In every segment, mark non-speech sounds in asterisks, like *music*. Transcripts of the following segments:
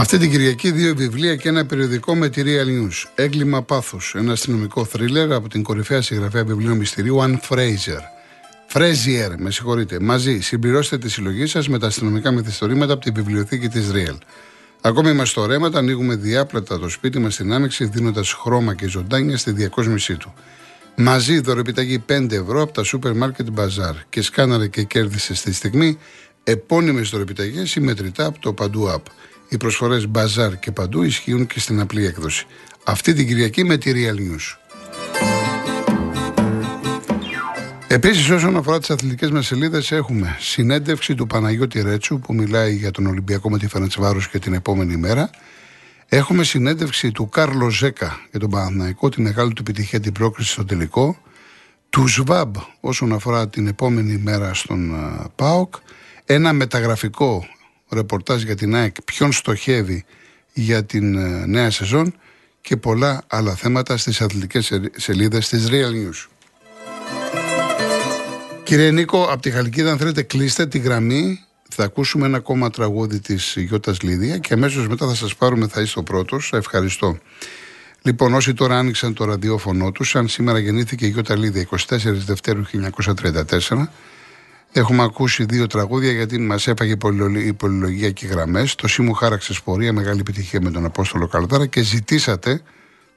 Αυτή την Κυριακή δύο βιβλία και ένα περιοδικό με τη Real News. Έγκλημα πάθους, ένα αστυνομικό θρίλερ από την κορυφαία συγγραφέα βιβλίου μυστηρίου Αν Fraser. Frazier, με συγχωρείτε. Μαζί συμπληρώστε τη συλλογή σας με τα αστυνομικά μυθιστορήματα από τη βιβλιοθήκη της Real. Ακόμη είμαστε στο ρέματα, ανοίγουμε διάπλατα το σπίτι μας στην άνοιξη, δίνοντας χρώμα και ζωντάνια στη διακόσμησή του. Μαζί δωρεπιταγή 5 ευρώ από τα σούπερ μάρκετ μπαζάρ και σκάναρε και κέρδισε στη στιγμή επώνυμες δωρεπιταγές ή μετρητά από το παντού app. Οι προσφορές μπαζάρ και παντού ισχύουν και στην απλή έκδοση. Αυτή την Κυριακή με τη Real News. Επίσης, όσον αφορά τις αθλητικές μας σελίδες, έχουμε συνέντευξη του Παναγιώτη Ρέτσου που μιλάει για τον Ολυμπιακό με τη Φεραντσβάρου και την επόμενη μέρα. Έχουμε συνέντευξη του Κάρλο Ζέκα για τον Παναθηναϊκό, τη μεγάλη του επιτυχία την πρόκριση στο τελικό. Του ΣΒΑΜ όσον αφορά την επόμενη μέρα στον ΠΑΟΚ. Ένα μεταγραφικό ρεπορτάζ για την ΑΕΚ, ποιον στοχεύει για την ε, νέα σεζόν και πολλά άλλα θέματα στις αθλητικές σελίδες της Real News. Κύριε Νίκο, από τη Χαλκίδα, αν θέλετε, κλείστε τη γραμμή. Θα ακούσουμε ένα ακόμα τραγούδι της Γιώτας Λίδια και αμέσως μετά θα σας πάρουμε, θα είστε ο πρώτος. Ευχαριστώ. Λοιπόν, όσοι τώρα άνοιξαν το ραδιόφωνο τους, αν σήμερα γεννήθηκε η Γιώτα Λίδια 24 Δευτέρου 1934, έχουμε ακούσει δύο τραγούδια γιατί μας έφαγε η πολυλογία και γραμμές. Το Σίμου χάραξες πορεία, μεγάλη επιτυχία με τον Απόστολο Καλδάρα και ζητήσατε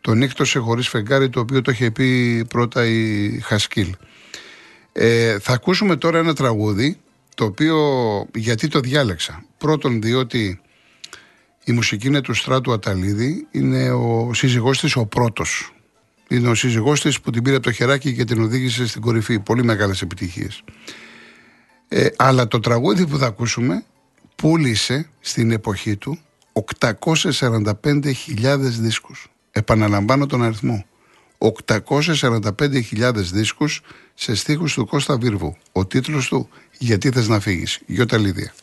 το νύχτο σε χωρίς φεγγάρι, το οποίο το είχε πει πρώτα η Χασκίλ. Ε, θα ακούσουμε τώρα ένα τραγούδι το οποίο γιατί το διάλεξα. Πρώτον διότι η μουσική είναι του Στράτου Αταλίδη, είναι ο σύζυγός της ο πρώτος. Είναι ο σύζυγός της που την πήρε από το χεράκι και την οδήγησε στην κορυφή. Πολύ μεγάλες επιτυχίες. Ε, αλλά το τραγούδι που θα ακούσουμε πούλησε στην εποχή του 845.000 δίσκους. Επαναλαμβάνω τον αριθμό. 845.000 δίσκους σε στίχους του Κώστα Βίρβου. Ο τίτλος του «Γιατί θες να φύγεις» Γιώτα Λίδια.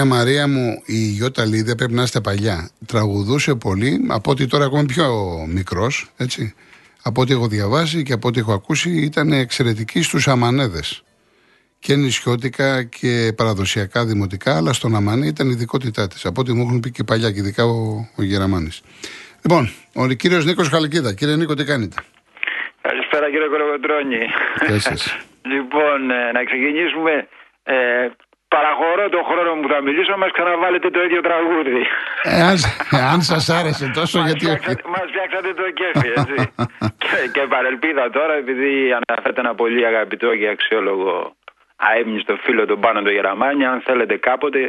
Κυρία Μαρία μου, η Γιώτα Λίδια πρέπει να είστε παλιά. Τραγουδούσε πολύ, από ότι τώρα ακόμα πιο μικρός, έτσι. Από ό,τι έχω διαβάσει και από ό,τι έχω ακούσει, ήταν εξαιρετική στους αμανέδες. Και νησιώτικα και παραδοσιακά δημοτικά, αλλά στον Αμανέ ήταν η ειδικότητά της. Από ό,τι μου έχουν πει και παλιά, και ειδικά ο, ο Γεραμάνης. Λοιπόν, ο κύριος Νίκος Χαλκίδα. Κύριε Νίκο, τι κάνετε; Καλησπέρα κύριε Κολοκοντρόνη. *laughs* λοιπόν, ε, να ξεκινήσουμε. Ε, παραχωρώ τον χρόνο που θα μιλήσω, μας ξαναβάλετε το ίδιο τραγούδι. Ε, αν, αν σας άρεσε τόσο μας γιατί φτιάξατε, Μας φτιάξατε το κέφι, έτσι. *laughs* και, και παρελπίδα τώρα, επειδή αναφέρεται ένα πολύ αγαπητό και αξιόλογο αέμνηστο φίλο τον πάνω το Γεραμάνι, αν θέλετε κάποτε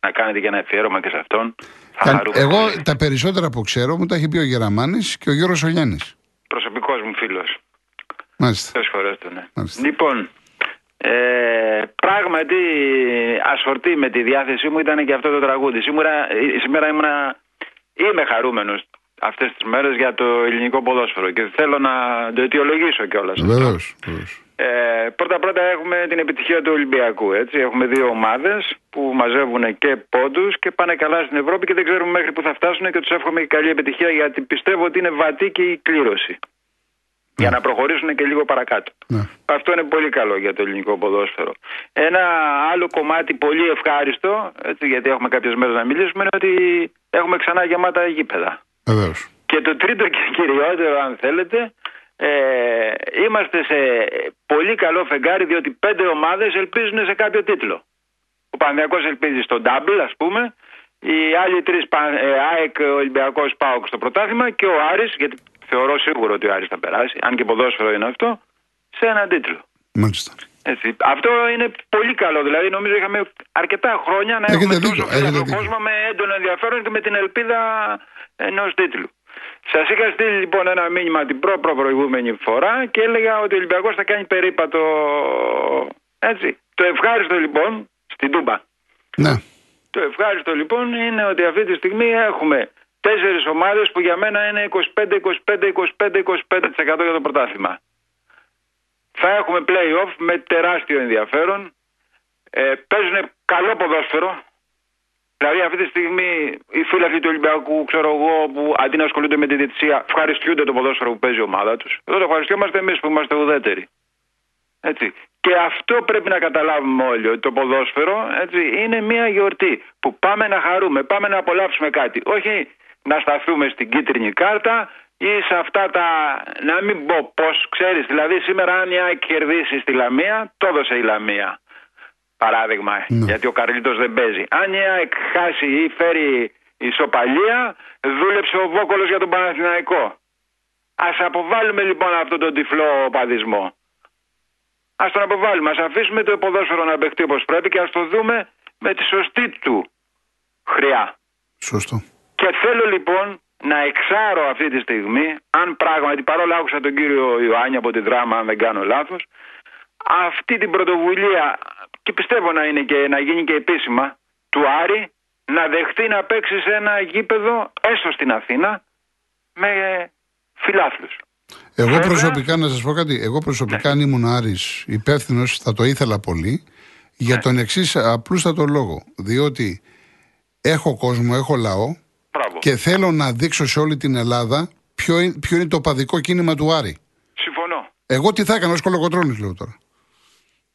να κάνετε και ένα εφιέρωμα και σε αυτόν. Θα εγώ τα περισσότερα που ξέρω μου τα έχει πει ο Γεραμάνης και ο Γιώργος Ολιάνης. Προσωπικός μου φίλος. Μάλιστα. φορές το, ναι. Λοιπόν, ε, πράγματι ασφορτή με τη διάθεσή μου ήταν και αυτό το τραγούδι. Σήμερα, σήμερα ήμουνα, είμαι χαρούμενος αυτές τις μέρες για το ελληνικό ποδόσφαιρο και θέλω να το αιτιολογήσω κιόλας. Βεβαίως. Ε, πρώτα πρώτα έχουμε την επιτυχία του Ολυμπιακού. Έτσι. Έχουμε δύο ομάδες που μαζεύουν και πόντους και πάνε καλά στην Ευρώπη και δεν ξέρουμε μέχρι που θα φτάσουν και τους εύχομαι και καλή επιτυχία γιατί πιστεύω ότι είναι βατή και η κλήρωση για να προχωρήσουν και λίγο παρακάτω. Ναι. Αυτό είναι πολύ καλό για το ελληνικό ποδόσφαιρο. Ένα άλλο κομμάτι πολύ ευχάριστο, έτσι, γιατί έχουμε κάποιες μέρες να μιλήσουμε, είναι ότι έχουμε ξανά γεμάτα γήπεδα. Βεβαίως. Και το τρίτο και κυριότερο, αν θέλετε, ε, είμαστε σε πολύ καλό φεγγάρι, διότι πέντε ομάδες ελπίζουν σε κάποιο τίτλο. Ο Παναγιακός ελπίζει στον Ντάμπλ, ας πούμε, οι άλλοι τρεις, ε, ΑΕΚ, Ολυμπιακός, ΠΑΟΚ στο πρωτάθλημα και ο Άρης, γιατί θεωρώ σίγουρο ότι ο Άρης θα περάσει, αν και ποδόσφαιρο είναι αυτό, σε έναν τίτλο. Μάλιστα. Έτσι. Αυτό είναι πολύ καλό. Δηλαδή, νομίζω είχαμε αρκετά χρόνια να Έχετε έχουμε δίκιο, τόσο έχετε φίλο δίκιο. κόσμο με έντονο ενδιαφέρον και με την ελπίδα ενός τίτλου. Σας είχα στείλει λοιπόν ένα μήνυμα την προ προηγούμενη φορά και έλεγα ότι ο Ολυμπιακός θα κάνει περίπατο. Έτσι. Το ευχάριστο λοιπόν στην Τούμπα. Ναι. Το ευχάριστο λοιπόν είναι ότι αυτή τη στιγμή έχουμε τέσσερις ομάδες που για μένα είναι 25-25-25-25% για το πρωτάθλημα. Θα έχουμε play-off με τεράστιο ενδιαφέρον. Ε, παίζουν καλό ποδόσφαιρο. Δηλαδή αυτή τη στιγμή οι φίλοι αυτοί του Ολυμπιακού, ξέρω εγώ, που αντί να ασχολούνται με τη διετησία, ευχαριστούνται το ποδόσφαιρο που παίζει η ομάδα τους. Εδώ το ευχαριστούμαστε εμείς που είμαστε ουδέτεροι. Έτσι. Και αυτό πρέπει να καταλάβουμε όλοι, ότι το ποδόσφαιρο έτσι, είναι μια γιορτή που πάμε να χαρούμε, πάμε να απολαύσουμε κάτι. Όχι να σταθούμε στην κίτρινη κάρτα ή σε αυτά τα. Να μην πω πώς, ξέρεις. Δηλαδή, σήμερα, αν η ΑΕΚ κερδίσει στη Λαμία, το έδωσε η Λαμία. Παράδειγμα, Ναι. γιατί ο Καρλίτος δεν παίζει. Αν η ΑΕΚ χάσει ή φέρει ισοπαλία, δούλεψε ο Βόκολος για τον Παναθηναϊκό. Ας αποβάλουμε λοιπόν αυτό τον τυφλό παδισμό. Ας τον αποβάλουμε, ας αφήσουμε το ποδόσφαιρο να παιχτεί όπως πρέπει και ας το δούμε με τη σωστή του χρειά. Σωστό. Και θέλω λοιπόν να εξάρω αυτή τη στιγμή, αν πράγματι, παρόλα άκουσα τον κύριο Ιωάννη από τη δράμα, αν δεν κάνω λάθος, αυτή την πρωτοβουλία, και πιστεύω να, είναι και, να γίνει και επίσημα, του Άρη, να δεχτεί να παίξει σε ένα γήπεδο, έστω στην Αθήνα, με φιλάθλους. Εγώ Βέβαια. προσωπικά, να σας πω κάτι, εγώ προσωπικά αν ήμουν Άρης υπεύθυνο, θα το ήθελα πολύ, για τον εξής απλούστατο λόγο. Διότι έχω κόσμο, έχω λαό Μπράβο. και θέλω να δείξω σε όλη την Ελλάδα ποιο είναι, ποιο είναι το παδικό κίνημα του Άρη. Συμφωνώ. Εγώ τι θα έκανα ως κολοκοτρόνη, λέω τώρα.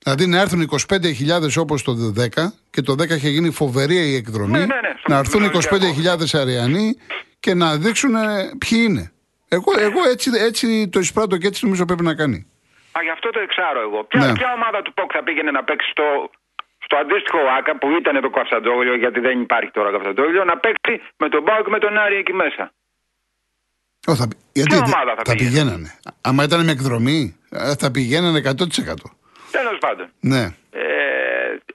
Δηλαδή να έρθουν 25.000 όπως το 10 και το 10 είχε γίνει φοβερή η εκδρομή. Ναι, ναι, ναι, στο να έρθουν Ολυμπιακό. 25.000 αριανοί και να δείξουν ε, ποιοι είναι. Εγώ, εγώ έτσι, έτσι το εισπράττω και έτσι νομίζω πρέπει να κάνει. Α, γι' αυτό το εξάρω εγώ. Ποια, Ναι. ποια ομάδα του ΠΟΚ θα πήγαινε να παίξει στο, στο αντίστοιχο ΆΚΑ που ήταν το Καυσαντόγλιο, γιατί δεν υπάρχει τώρα Καυσαντόγλιο, να παίξει με τον Πάο και με τον Άρη εκεί μέσα. Ω, θα, πη- γιατί Ποια δεν- ομάδα θα θα πήγαινε; πηγαίνανε; Άμα ήταν με εκδρομή, ε, θα πηγαίνανε 100%. Τέλος πάντων. Ναι, Ε,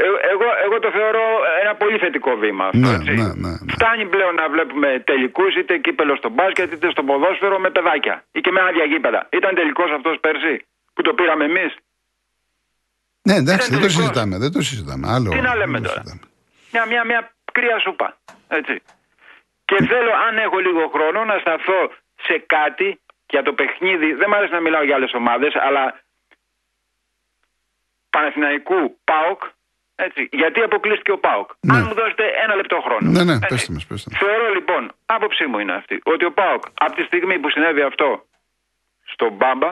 ε- εγώ, εγώ το θεωρώ ένα πολύ θετικό βήμα αυτό. Ναι, έτσι. ναι, ναι, ναι. Φτάνει πλέον να βλέπουμε τελικούς, είτε κύπελος στο μπάσκετ, είτε στο ποδόσφαιρο με παιδάκια. ή και με άδεια γήπεδα. Ήταν τελικός αυτός πέρσι που το πήραμε εμείς; Ναι εντάξει, Είναι δεν το τελικός. συζητάμε. Δεν το συζητάμε. Άλλο, Τι να λέμε δεν το τώρα; συζητάμε. Μια, μια, μια κρύα σούπα. Έτσι. Και θέλω, αν έχω λίγο χρόνο, να σταθώ σε κάτι για το παιχνίδι. Δεν μου αρέσει να μιλάω για άλλες ομάδες, αλλά Παναθηναϊκού ΠΑΟΚ Έτσι, γιατί αποκλείστηκε ο Πάοκ. Ναι. Αν μου δώσετε ένα λεπτό χρόνο. Ναι, ναι, Έτσι. πέστε μας, πέστε μας. Θεωρώ λοιπόν, άποψή μου είναι αυτή, ότι ο Πάοκ από τη στιγμή που συνέβη αυτό στον Μπάμπα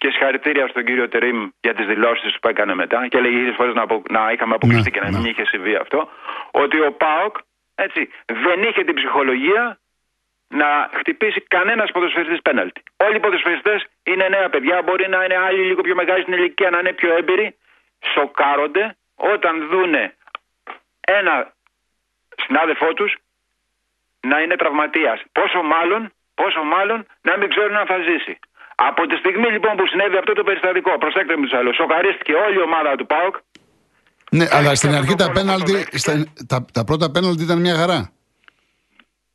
και συγχαρητήρια στον κύριο Τερήμ για τις δηλώσεις που έκανε μετά και έλεγε χίλιε φορές να, απο- να είχαμε αποκλειστεί Ναι, και να ναι. μην είχε συμβεί αυτό, ότι ο Πάοκ έτσι, δεν είχε την ψυχολογία να χτυπήσει κανένας ποδοσφαιριστής πέναλτι. Όλοι οι ποδοσφαιριστές είναι νέα παιδιά, μπορεί να είναι άλλοι λίγο πιο μεγάλοι στην ηλικία, να είναι πιο έμπειροι. Σοκάρονται όταν δούνε ένα συνάδελφό τους να είναι τραυματίας. Πόσο μάλλον, πόσο μάλλον να μην ξέρουν αν θα ζήσει. Από τη στιγμή λοιπόν που συνέβη αυτό το περιστατικό, προσέξτε με τους άλλους, σοκαρίστηκε όλη η ομάδα του ΠΑΟΚ. Ναι, αλλά στην και αρχή αυτό τα το πέναλτι, δέχτηκε. στα- τα, τα πρώτα πέναλτι ήταν μια χαρά.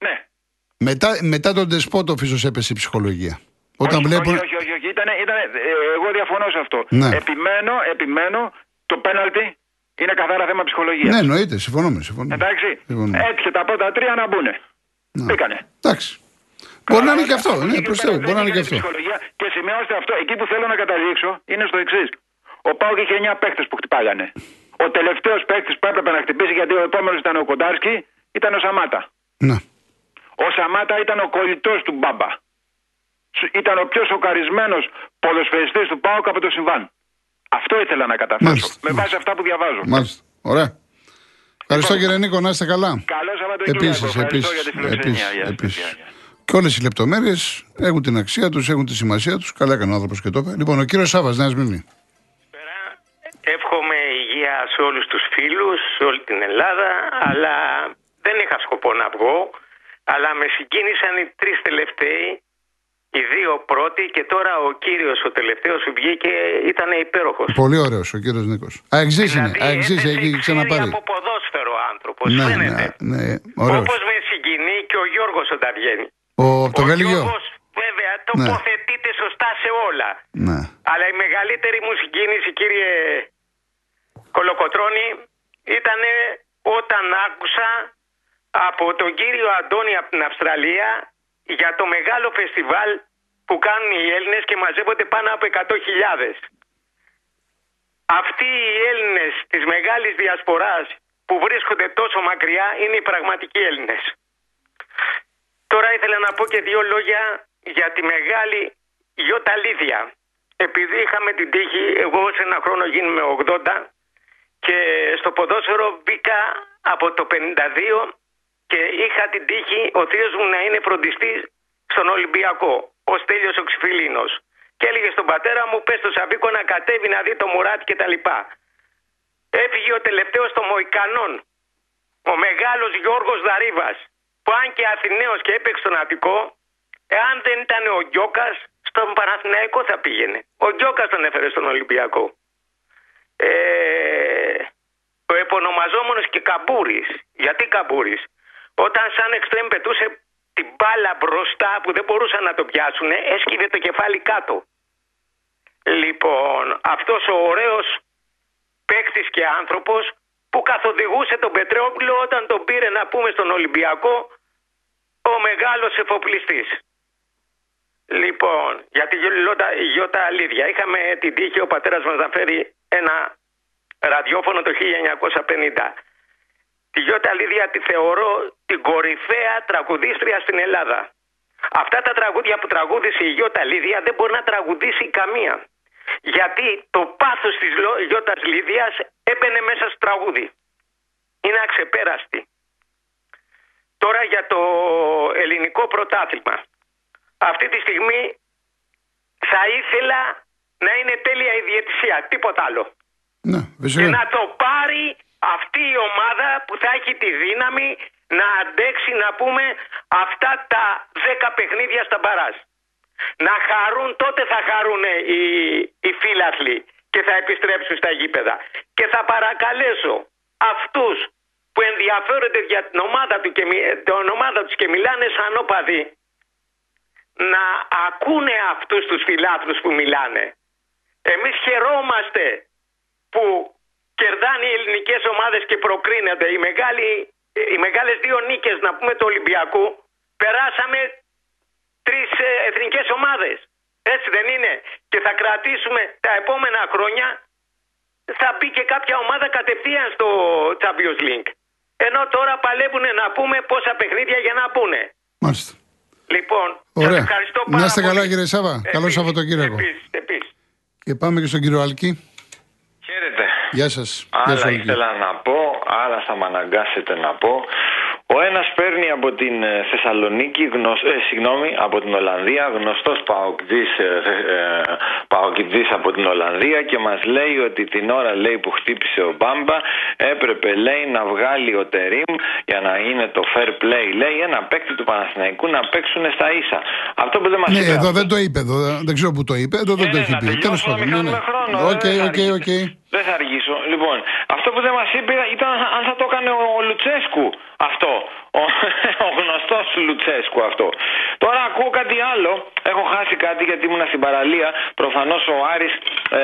Ναι, Μετά, μετά τον Τεσπότοφ ίσως έπεσε η ψυχολογία. Όταν όχι, βλέπουν... όχι, όχι, όχι, όχι. Ήτανε, ήτανε, ε, εγώ διαφωνώ σε αυτό. Ναι. Επιμένω, επιμένω, το πέναλτι είναι καθαρά θέμα ψυχολογίας. Ναι, εννοείται, συμφωνούμε. συμφωνούμε. Εντάξει, Συμφωνούμε. έτυχε τα πρώτα τρία να μπουν. Ναι. Μπήκανε. Εντάξει. Μπορεί να είναι και αυτό. Από Ναι, εκεί και προσθέτω, πέρα μπορεί να είναι δεν και αυτό. είχε ψυχολογία. Και σημειώστε αυτό. Εκεί που θέλω να καταλήξω είναι στο εξής. Ο Πάουκ είχε 9 παίχτε που χτυπάγανε. Ο τελευταίος παίχτη που έπρεπε να χτυπήσει γιατί ο επόμενος ήταν ο Κοντάρσκι ήταν ο Σαμάτα. Ναι. Ο Σαμάτα ήταν ο κολλητός του Μπάμπα. Σου- Ήταν ο πιο σοκαρισμένος ποδοσφαιριστής του Πάουκ από το συμβάν. Αυτό ήθελα να καταφέρω. Μάλιστα, Με βάση μάλιστα. αυτά που διαβάζω. Μάλιστα. Ωραία. Ευχαριστώ κύριε Νίκο, να είστε καλά. Καλό Σαββατοκύριακο. Επίσης, Ευχαριστώ επίσης. Για τη φιλοξενία. Γεια σας. Επίση. Γεια, γεια. Και όλες οι λεπτομέρειες έχουν την αξία τους, έχουν τη σημασία τους. Καλά έκανε ο άνθρωπος και το είπε. Λοιπόν, ο κύριος Σάβα, Νέας Σμύρνη. Πέρα, Εύχομαι υγεία σε όλους τους φίλους, σε όλη την Ελλάδα, αλλά δεν είχα σκοπό να βγω, αλλά με συγκίνησαν οι τρεις τελευταίοι, οι δύο πρώτοι και τώρα ο κύριος ο τελευταίος που βγήκε ήταν υπέροχος. Πολύ ωραίος ο κύριος Νίκος. Αεξή είναι. Αεξή, έδεσε έχει ξέρει ξαναπάρει. από ποδόσφαιρο ο άνθρωπος, Ναι, φαίνεται. ναι, ναι. Ωραίος. Όπως με συγκινεί και ο Γιώργος όταν βγαίνει. Ο, από το ο Βέλγιο. Γιώργος βέβαια τοποθετείται σωστά σε όλα. Ναι. Αλλά η μεγαλύτερη μου συγκίνηση, κύριε Κολοκοτρώνη, ήταν όταν άκουσα από τον κύριο Αντώνη από την Αυστραλία για το μεγάλο φεστιβάλ που κάνουν οι Έλληνες και μαζεύονται πάνω από 100.000. Αυτοί οι Έλληνες της μεγάλης διασποράς που βρίσκονται τόσο μακριά είναι οι πραγματικοί Έλληνες. Τώρα ήθελα να πω και δύο λόγια για τη μεγάλη Ιώτα Λίδια. Επειδή είχαμε την τύχη, εγώ σε ένα χρόνο γίνουμε 80 και στο ποδόσφαιρο μπήκα από το 52 και είχα την τύχη ο θείος μου να είναι φροντιστής στον Ολυμπιακό, ο Στέλιος ο Ξυφιλίνος. Και έλεγε στον πατέρα μου, πες στο Σαβίκο να κατέβει να δει το Μουράτι και τα λοιπά. Έφυγε ο τελευταίος των Μοϊκανών, ο μεγάλος Γιώργος Δαρίβας, που αν και Αθηναίος και έπαιξε στον Αττικό, εάν δεν ήταν ο Γκιόκας, στον Παναθηναϊκό θα πήγαινε. Ο Γκιόκας τον έφερε στον Ολυμπιακό. Ε, ο επωνομαζόμενος και Καμπούρης. Γιατί Καμπούρης; Όταν σαν εξτρέμ πετούσε την μπάλα μπροστά που δεν μπορούσαν να το πιάσουν, έσκυβε το κεφάλι κάτω. Λοιπόν, αυτός ο ωραίος παίκτης και άνθρωπος που καθοδηγούσε τον Πετρόπουλο όταν τον πήρε να πούμε στον Ολυμπιακό ο μεγάλος εφοπλιστής. Λοιπόν, για τη Γιώτα, Γιώτα Αλήθεια. Είχαμε την τύχη ο πατέρας μας να φέρει ένα ραδιόφωνο το 1950. Τη Γιώτα Αλήθεια τη θεωρώ την κορυφαία τραγουδίστρια στην Ελλάδα. Αυτά τα τραγούδια που τραγούδισε η Γιώτα Λίδια δεν μπορεί να τραγουδήσει καμία. Γιατί το πάθος της Λο- Γιώτας Λίδιας έμπαινε μέσα στο τραγούδι. Είναι αξεπέραστη. Τώρα για το ελληνικό πρωτάθλημα. Αυτή τη στιγμή θα ήθελα να είναι τέλεια η διαιτησία, τίποτα άλλο. Ναι, Και φυσικά. να το πάρει αυτή η ομάδα που θα έχει τη δύναμη να αντέξει να πούμε αυτά τα 10 παιχνίδια στα μπαράζ. Να χαρούν, τότε θα χαρούν οι, οι φίλαθλοι και θα επιστρέψουν στα γήπεδα. Και θα παρακαλέσω αυτούς που ενδιαφέρονται για την ομάδα, του και, μι- την ομάδα τους και μιλάνε σαν όπαδοι να ακούνε αυτούς τους φιλάθλους που μιλάνε. Εμείς χαιρόμαστε που κερδάνε οι ελληνικές ομάδες και προκρίνονται. Οι, μεγάλοι, οι μεγάλες δύο νίκες, να πούμε του Ολυμπιακού, περάσαμε τρεις ε, εθνικές ομάδες. Έτσι δεν είναι; Και θα κρατήσουμε τα επόμενα χρόνια; Θα μπει και κάποια ομάδα κατευθείαν στο Champions League. Ενώ τώρα παλεύουν να πούμε πόσα παιχνίδια για να πούνε. Μάλιστα. Λοιπόν, σας Ωραία. ευχαριστώ πάρα Να είστε πολύ. καλά, κύριε Σάβα. Καλό Επίσης, Σαββατοκύριακο. Επίσης, επίσης. Και πάμε και στον κύριο Άλκη. Χαίρετε. Γεια σας. Άλλα ήθελα να πω, άλλα θα με αναγκάσετε να πω. Ο ένας παίρνει από την ε, Θεσσαλονίκη, γνωσ... ε, συγγνώμη, από την Ολλανδία, γνωστός παοκδής, ε, ε, παοκδής από την Ολλανδία και μας λέει ότι την ώρα λέει που χτύπησε ο Μπάμπα έπρεπε λέει να βγάλει ο Τερίμ για να είναι το fair play. Λέει ένα παίκτη του Παναθηναϊκού να παίξουν στα ίσα. Αυτό που δεν μας Ναι, είπε εδώ δεν το είπε. Εδώ, δεν ξέρω που το είπε. Εδώ δεν ναι, το ναι, έχει να πει. τελειώσω, Τέλος να πάντων. μην Ναι, ναι. χάνουμε χρόνο, Οκ, δεν θα οκ, αργήσω. οκ. Δεν θα αργήσω. Λοιπόν, αυτό που δεν μας είπε ήταν αν θα το έκανε ο Λουτσέσκου αυτό. Ο, *laughs* ο γνωστός Λουτσέσκου αυτό. Τώρα ακούω κάτι άλλο. Έχω χάσει κάτι γιατί ήμουν στην παραλία. Προφανώς ο Άρης ε,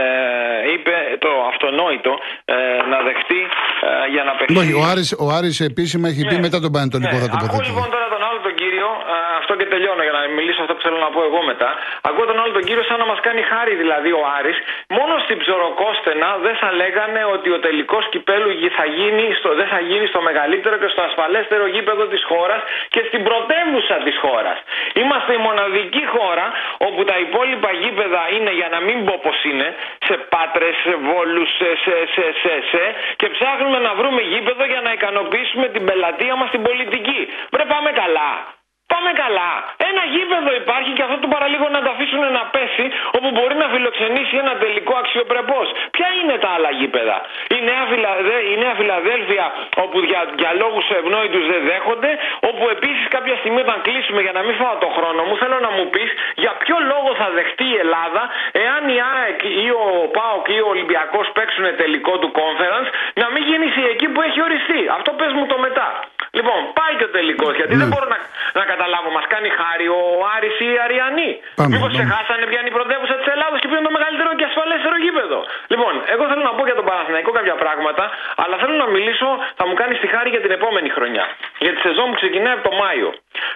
είπε το αυτονόητο ε, να δεχτεί ε, για να παιχτεί. Όχι, ο Άρης, ο Άρης επίσημα έχει πει Ναι. μετά τον Πανετολικό θα Ακούω τοποθετηθεί. λοιπόν τώρα τον άλλο τον κύριο, α, αυτό και τελειώνω για να μιλήσω αυτό που θέλω να πω εγώ μετά. Ακούω τον άλλο τον κύριο σαν να μας κάνει χάρη δηλαδή ο Άρης. Μόνο στην ψωροκόστενα δεν θα λέγανε ότι ο τελικός κυπέλου γη- θα γίνει στο, δεν θα γίνει στο μεγαλύτερο και στο ασφαλέστερο γήπεδο της χώρας και στην πρωτεύουσα της χώρας. Είμαστε η μοναδική χώρα όπου τα υπόλοιπα γήπεδα είναι για να μην πω πώ είναι, σε πάτρες, σε βόλους, σε, σε, σε, σε, σε, και ψάχνουμε να βρούμε γήπεδο για να ικανοποιήσουμε την πελατεία μας στην πολιτική. Βρε πάμε καλά. Πάμε καλά. Ένα γήπεδο υπάρχει και αυτό το παραλίγο να το αφήσουν να πέσει όπου μπορεί να φιλοξενήσει ένα τελικό αξιοπρεπώς. Ποια είναι τα άλλα γήπεδα; Η Νέα, Φιλαδέ, η Νέα Φιλαδέλφια όπου για, για λόγους ευνόητους δεν δέχονται. Όπου επίσης κάποια στιγμή όταν κλείσουμε για να μην φάω το χρόνο μου θέλω να μου πεις για ποιο λόγο θα δεχτεί η Ελλάδα εάν η ΑΕΚ ή ο ΠΑΟΚ ή ο Ολυμπιακός παίξουν τελικό του conference να μην γίνει εκεί που έχει οριστεί. Αυτό πες μου το μετά. Λοιπόν, πάει και ο τελικός, γιατί Ναι. δεν μπορώ να, να καταλάβω. Μας κάνει χάρη ο Άρης ή οι Αριανοί. Πάμε, Μήπως πάμε. ξεχάσανε ποια είναι η πρωτεύουσα της Ελλάδα και ποιο είναι το μεγαλύτερο και ασφαλέστερο γήπεδο. Λοιπόν, εγώ θέλω να πω για τον Παναθηναϊκό κάποια πράγματα, αλλά θέλω να μιλήσω, θα μου κάνεις τη χάρη για την επόμενη χρονιά. Για τη σεζόν που ξεκινάει από το Μάιο.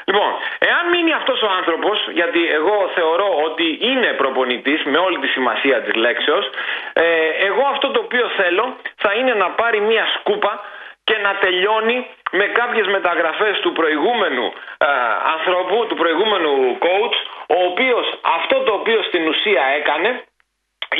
Λοιπόν, εάν μείνει αυτός ο άνθρωπος, γιατί εγώ θεωρώ ότι είναι προπονητής με όλη τη σημασία της λέξεως, ε, εγώ αυτό το οποίο θέλω θα είναι να πάρει μία σκούπα και να τελειώνει με κάποιες μεταγραφές του προηγούμενου ε, ανθρώπου, του προηγούμενου coach, ο οποίος αυτό το οποίο στην ουσία έκανε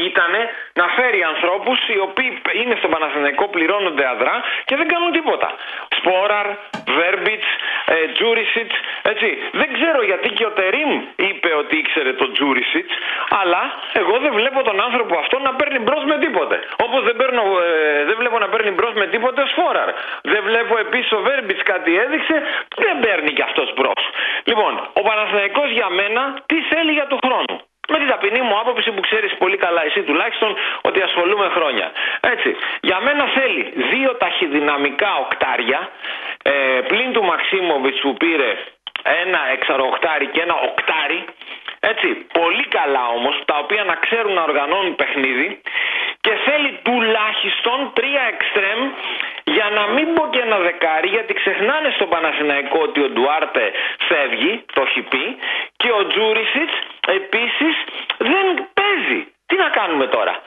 ήταν να φέρει ανθρώπους οι οποίοι είναι στο Παναθηναϊκό, πληρώνονται αδρά και δεν κάνουν τίποτα. Σπόραρ, Βέρμπιτς, ε, Τζούρισιτς, έτσι. Δεν ξέρω γιατί και ο Τερίμ είπε ότι ήξερε τον Τζούρισιτς, αλλά εγώ δεν βλέπω τον άνθρωπο αυτό να παίρνει μπρος με τίποτε. Όπως δεν, παίρνω, ε, δεν βλέπω να παίρνει μπρος με τίποτε ο Σπόραρ. Δεν βλέπω επίσης ο Βέρμπιτς κάτι έδειξε, δεν παίρνει κι αυτός μπρος. Λοιπόν, ο Παναθηναϊκός για μένα τι θέλει για του χρόνου. Με την ταπεινή μου άποψη που ξέρεις πολύ καλά εσύ τουλάχιστον ότι ασχολούμαι χρόνια. Έτσι, για μένα θέλει δύο ταχυδυναμικά οκτάρια ε, πλην του Μαξίμοβιτς που πήρε ένα εξαροχτάρι και ένα οκτάρι έτσι, πολύ καλά όμως, τα οποία να ξέρουν να οργανώνουν παιχνίδι και θέλει τουλάχιστον τρία εξτρέμ για να μην πω και ένα δεκάρι, γιατί ξεχνάνε στο Παναθηναϊκό ότι ο Ντουάρτε φεύγει, το έχει πει, και ο Τζούρισιτς επίσης δεν παίζει. Τι να κάνουμε τώρα;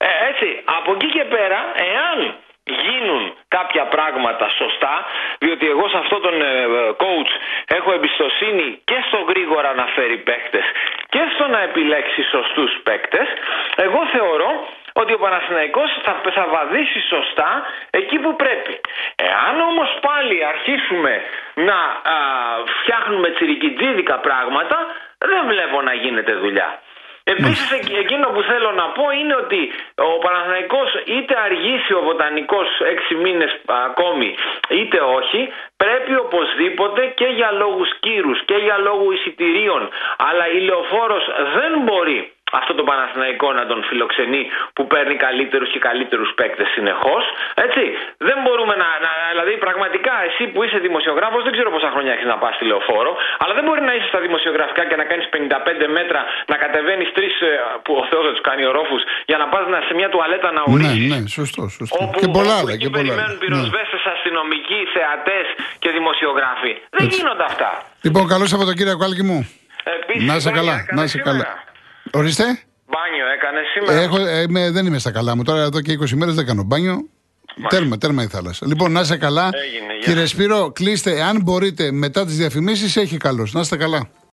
Ε, έτσι, από εκεί και πέρα, εάν γίνουν κάποια πράγματα σωστά, διότι εγώ σε αυτόν τον ε, coach έχω εμπιστοσύνη και στο γρήγορα να φέρει παίκτες και στο να επιλέξει σωστούς παίκτες, εγώ θεωρώ ότι ο Παναθηναϊκός θα, θα βαδίσει σωστά εκεί που πρέπει. Εάν όμως πάλι αρχίσουμε να α, φτιάχνουμε τσιρικιτζίδικα πράγματα, δεν βλέπω να γίνεται δουλειά. Επίσης εκ- εκείνο που θέλω να πω είναι ότι ο Παναθηναϊκός είτε αργήσει ο Βοτανικός έξι μήνες ακόμη είτε όχι πρέπει οπωσδήποτε και για λόγους κύρους και για λόγου εισιτηρίων αλλά η Λεωφόρος δεν μπορεί αυτό το Παναθηναϊκό να τον φιλοξενεί που παίρνει καλύτερους και καλύτερους παίκτες συνεχώς έτσι δεν μπορούμε να, να δηλαδή πραγματικά εσύ που είσαι δημοσιογράφος δεν ξέρω πόσα χρόνια έχεις να πας στη Λεωφόρο αλλά δεν μπορεί να είσαι στα δημοσιογραφικά και να κάνεις 55 μέτρα να κατεβαίνεις τρεις ε, που ο Θεός δεν τους κάνει ορόφους για να πας να- σε μια τουαλέτα να Ναι, ουρίσεις ναι, σωστό, σωστό. Όπου, και πολλά όπου άλλα. εκεί Και πολλά άλλα. περιμένουν Ναι. πυροσβέστες, αστυνομικοί, θεατές και δημοσιογράφοι. Δεν γίνονται αυτά. Λοιπόν, καλό Σαββατοκύριακο, Άλκη μου. Επίσης, Να είσαι Βάγια, καλά, καλή να είσαι σήμερα. καλά. Ορίστε. Μπάνιο έκανε σήμερα. Έχω, ε, είμαι- δεν είμαι στα καλά μου. Τώρα εδώ και 20 μέρες δεν κάνω μπάνιο. Τέρμα, τέρμα η θάλασσα. Λοιπόν, να είστε καλά. Έγινε, γεια. Κύριε Σπύρο, κλείστε. Αν μπορείτε μετά τις διαφημίσεις, έχει καλώ. Να είστε καλά.